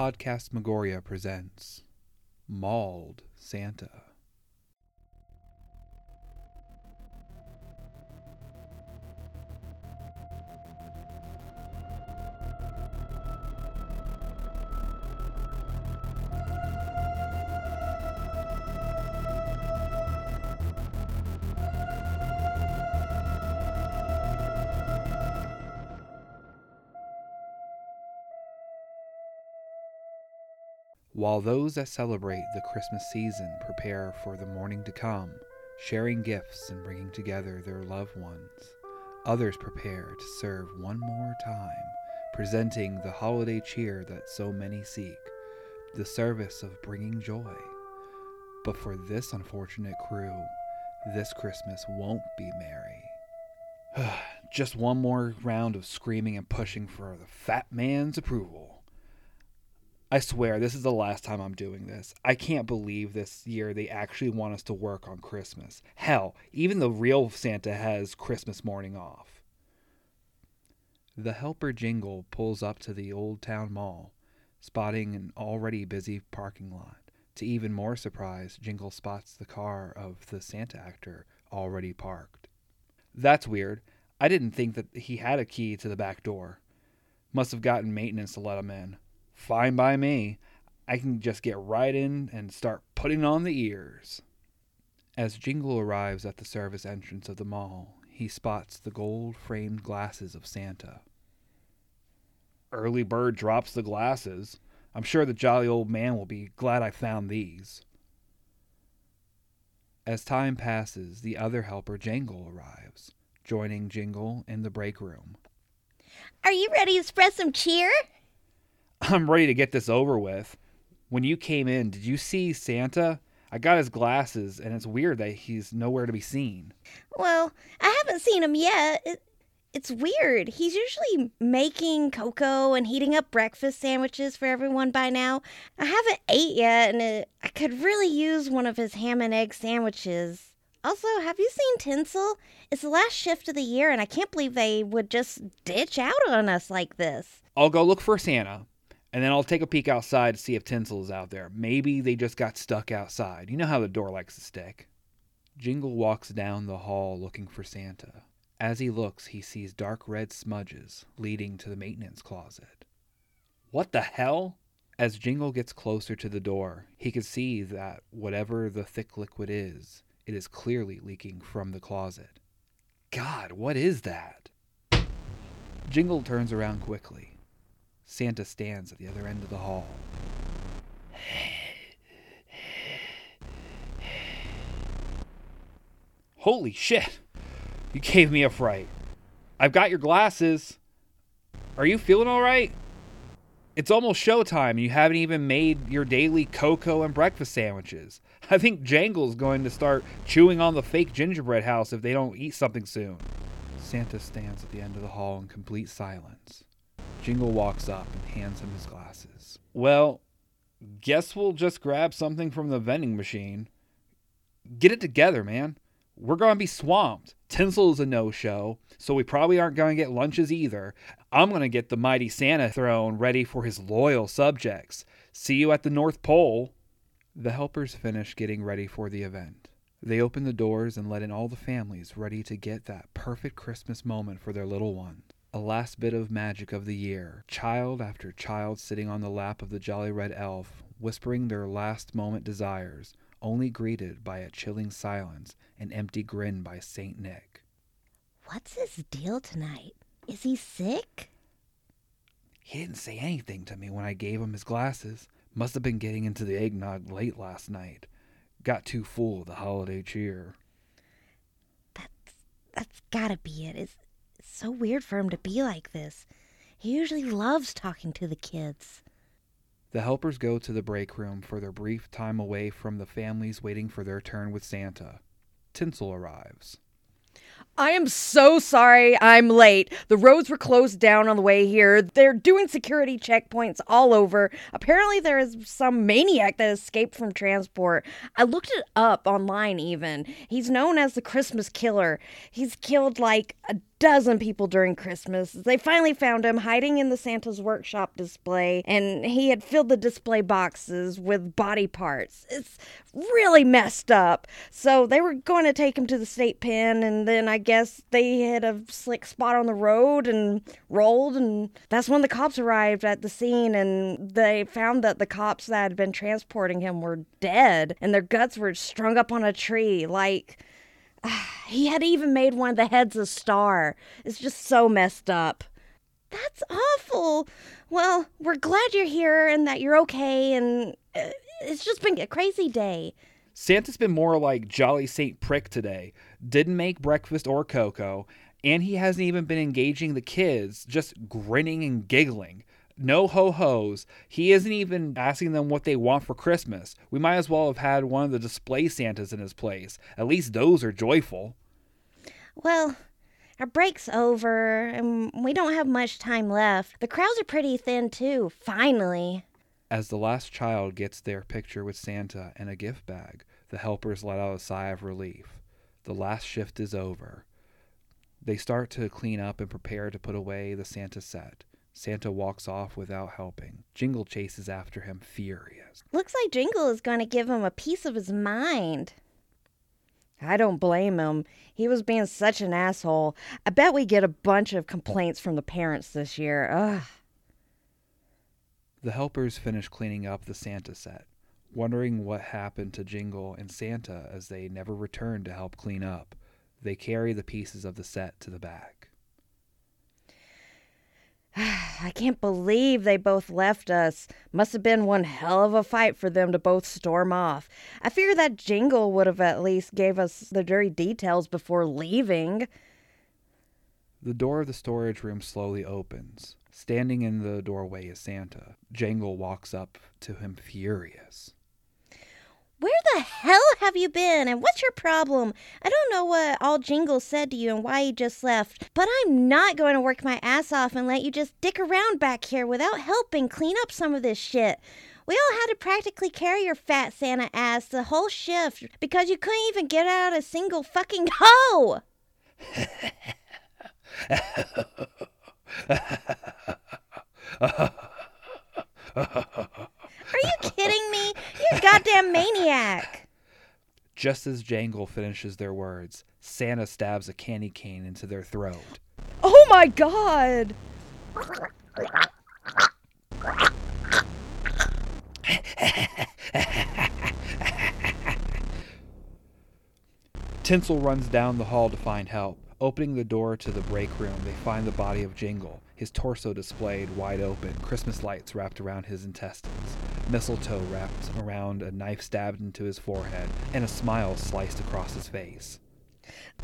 Podcastmagoria presents Mauled Santa. While those that celebrate the Christmas season prepare for the morning to come, sharing gifts and bringing together their loved ones, others prepare to serve one more time, presenting the holiday cheer that so many seek, the service of bringing joy. But for this unfortunate crew, this Christmas won't be merry. Just one more round of screaming and pushing for the fat man's approval. I swear, this is the last time I'm doing this. I can't believe this year they actually want us to work on Christmas. Hell, even the real Santa has Christmas morning off. The helper Jingle pulls up to the Old Town Mall, spotting an already busy parking lot. To even more surprise, Jingle spots the car of the Santa actor already parked. That's weird. I didn't think that he had a key to the back door. Must have gotten maintenance to let him in. Fine by me. I can just get right in and start putting on the ears. As Jingle arrives at the service entrance of the mall, he spots the gold framed glasses of Santa. Early bird drops the glasses. I'm sure the jolly old man will be glad I found these. As time passes, the other helper, Jangle, arrives, joining Jingle in the break room. Are you ready to spread some cheer? I'm ready to get this over with. When you came in, did you see Santa? I got his glasses, and it's weird that he's nowhere to be seen. Well, I haven't seen him yet. It, it's weird. He's usually making cocoa and heating up breakfast sandwiches for everyone by now. I haven't ate yet, and it, I could really use one of his ham and egg sandwiches. Also, have you seen Tinsel? It's the last shift of the year, and I can't believe they would just ditch out on us like this. I'll go look for Santa and then I'll take a peek outside to see if Tinsel is out there. Maybe they just got stuck outside. You know how the door likes to stick. Jingle walks down the hall looking for Santa. As he looks, he sees dark red smudges leading to the maintenance closet. What the hell? As Jingle gets closer to the door, he can see that whatever the thick liquid is, it is clearly leaking from the closet. God, what is that? Jingle turns around quickly. Santa stands at the other end of the hall. Holy shit! You gave me a fright. I've got your glasses. Are you feeling all right? It's almost showtime and you haven't even made your daily cocoa and breakfast sandwiches. I think Jangle's going to start chewing on the fake gingerbread house if they don't eat something soon. Santa stands at the end of the hall in complete silence. Jingle walks up and hands him his glasses. Well, guess we'll just grab something from the vending machine. Get it together, man. We're going to be swamped. Tinsel is a no show, so we probably aren't going to get lunches either. I'm going to get the mighty Santa throne ready for his loyal subjects. See you at the North Pole. The helpers finish getting ready for the event. They open the doors and let in all the families ready to get that perfect Christmas moment for their little ones a last bit of magic of the year. Child after child sitting on the lap of the jolly red elf, whispering their last moment desires, only greeted by a chilling silence and empty grin by Saint Nick. What's his deal tonight? Is he sick? He didn't say anything to me when I gave him his glasses. Must have been getting into the eggnog late last night. Got too full of the holiday cheer. That's that's gotta be it. Is it's so weird for him to be like this. He usually loves talking to the kids. The helpers go to the break room for their brief time away from the families waiting for their turn with Santa. Tinsel arrives. I am so sorry I'm late. The roads were closed down on the way here. They're doing security checkpoints all over. Apparently, there is some maniac that escaped from transport. I looked it up online, even. He's known as the Christmas Killer. He's killed like a dozen people during Christmas. They finally found him hiding in the Santa's workshop display, and he had filled the display boxes with body parts. It's really messed up. So they were going to take him to the state pen, and then I guess they hit a slick spot on the road and rolled, and that's when the cops arrived at the scene, and they found that the cops that had been transporting him were dead, and their guts were strung up on a tree, like. He had even made one of the heads a star. It's just so messed up. That's awful. Well, we're glad you're here and that you're okay, and uh, it's just been a crazy day. Santa's been more like Jolly St. Prick today. Didn't make breakfast or cocoa, and he hasn't even been engaging the kids, just grinning and giggling. No ho hos. He isn't even asking them what they want for Christmas. We might as well have had one of the display Santas in his place. At least those are joyful. Well, our break's over, and we don't have much time left. The crowds are pretty thin, too, finally. As the last child gets their picture with Santa and a gift bag, the helpers let out a sigh of relief. The last shift is over. They start to clean up and prepare to put away the Santa set. Santa walks off without helping. Jingle chases after him, furious. Looks like Jingle is going to give him a piece of his mind. I don't blame him. He was being such an asshole. I bet we get a bunch of complaints from the parents this year. Ugh. The helpers finish cleaning up the Santa set, wondering what happened to Jingle and Santa as they never returned to help clean up. They carry the pieces of the set to the back. I can't believe they both left us. Must have been one hell of a fight for them to both storm off. I figure that Jingle would have at least gave us the dirty details before leaving. The door of the storage room slowly opens. Standing in the doorway is Santa. Jingle walks up to him furious. Where the hell have you been and what's your problem? I don't know what all Jingle said to you and why you just left, but I'm not going to work my ass off and let you just dick around back here without helping clean up some of this shit. We all had to practically carry your fat Santa ass the whole shift because you couldn't even get out a single fucking hoe! Are you kidding me? You're a maniac. Just as Jangle finishes their words, Santa stabs a candy cane into their throat. Oh my god! Tinsel runs down the hall to find help. Opening the door to the break room, they find the body of Jingle, his torso displayed wide open, Christmas lights wrapped around his intestines, mistletoe wrapped around a knife stabbed into his forehead, and a smile sliced across his face.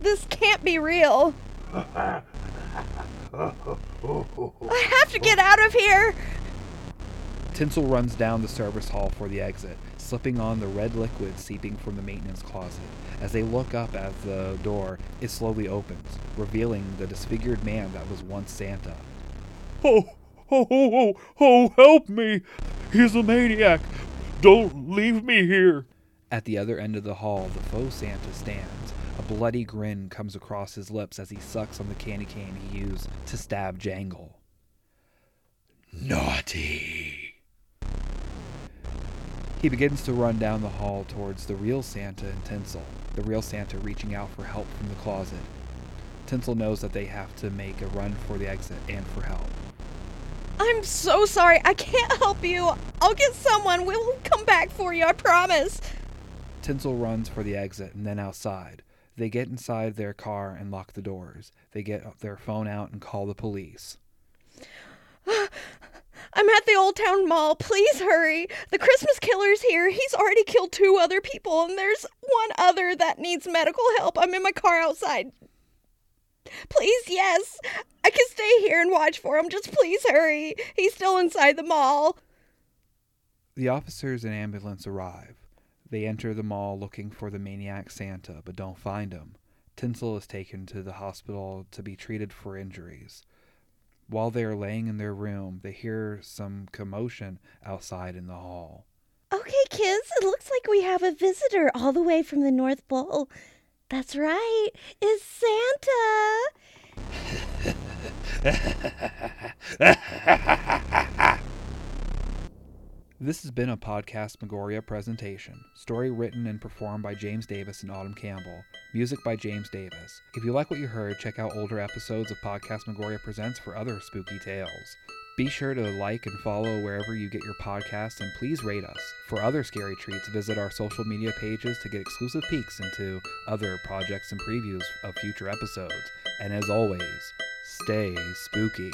This can't be real. I have to get out of here. Tinsel runs down the service hall for the exit, slipping on the red liquid seeping from the maintenance closet. As they look up at the door, it slowly opens, revealing the disfigured man that was once Santa. Oh, oh, oh, oh, help me! He's a maniac! Don't leave me here! At the other end of the hall, the faux Santa stands. A bloody grin comes across his lips as he sucks on the candy cane he used to stab Jangle. Naughty! He begins to run down the hall towards the real Santa and Tinsel, the real Santa reaching out for help from the closet. Tinsel knows that they have to make a run for the exit and for help. I'm so sorry. I can't help you. I'll get someone. We will come back for you. I promise. Tinsel runs for the exit and then outside. They get inside their car and lock the doors. They get their phone out and call the police. I'm at the Old Town Mall. Please hurry. The Christmas killer's here. He's already killed two other people, and there's one other that needs medical help. I'm in my car outside. Please, yes. I can stay here and watch for him. Just please hurry. He's still inside the mall. The officers and ambulance arrive. They enter the mall looking for the maniac Santa, but don't find him. Tinsel is taken to the hospital to be treated for injuries. While they are laying in their room, they hear some commotion outside in the hall. Okay, kids, it looks like we have a visitor all the way from the North Pole. That's right, it's Santa. This has been a Podcastmagoria presentation. Story written and performed by James Davis and Autumn Campbell. Music by James Davis. If you like what you heard, check out older episodes of Podcastmagoria Presents for other spooky tales. Be sure to like and follow wherever you get your podcasts and please rate us. For other scary treats, visit our social media pages to get exclusive peeks into other projects and previews of future episodes. And as always, stay spooky.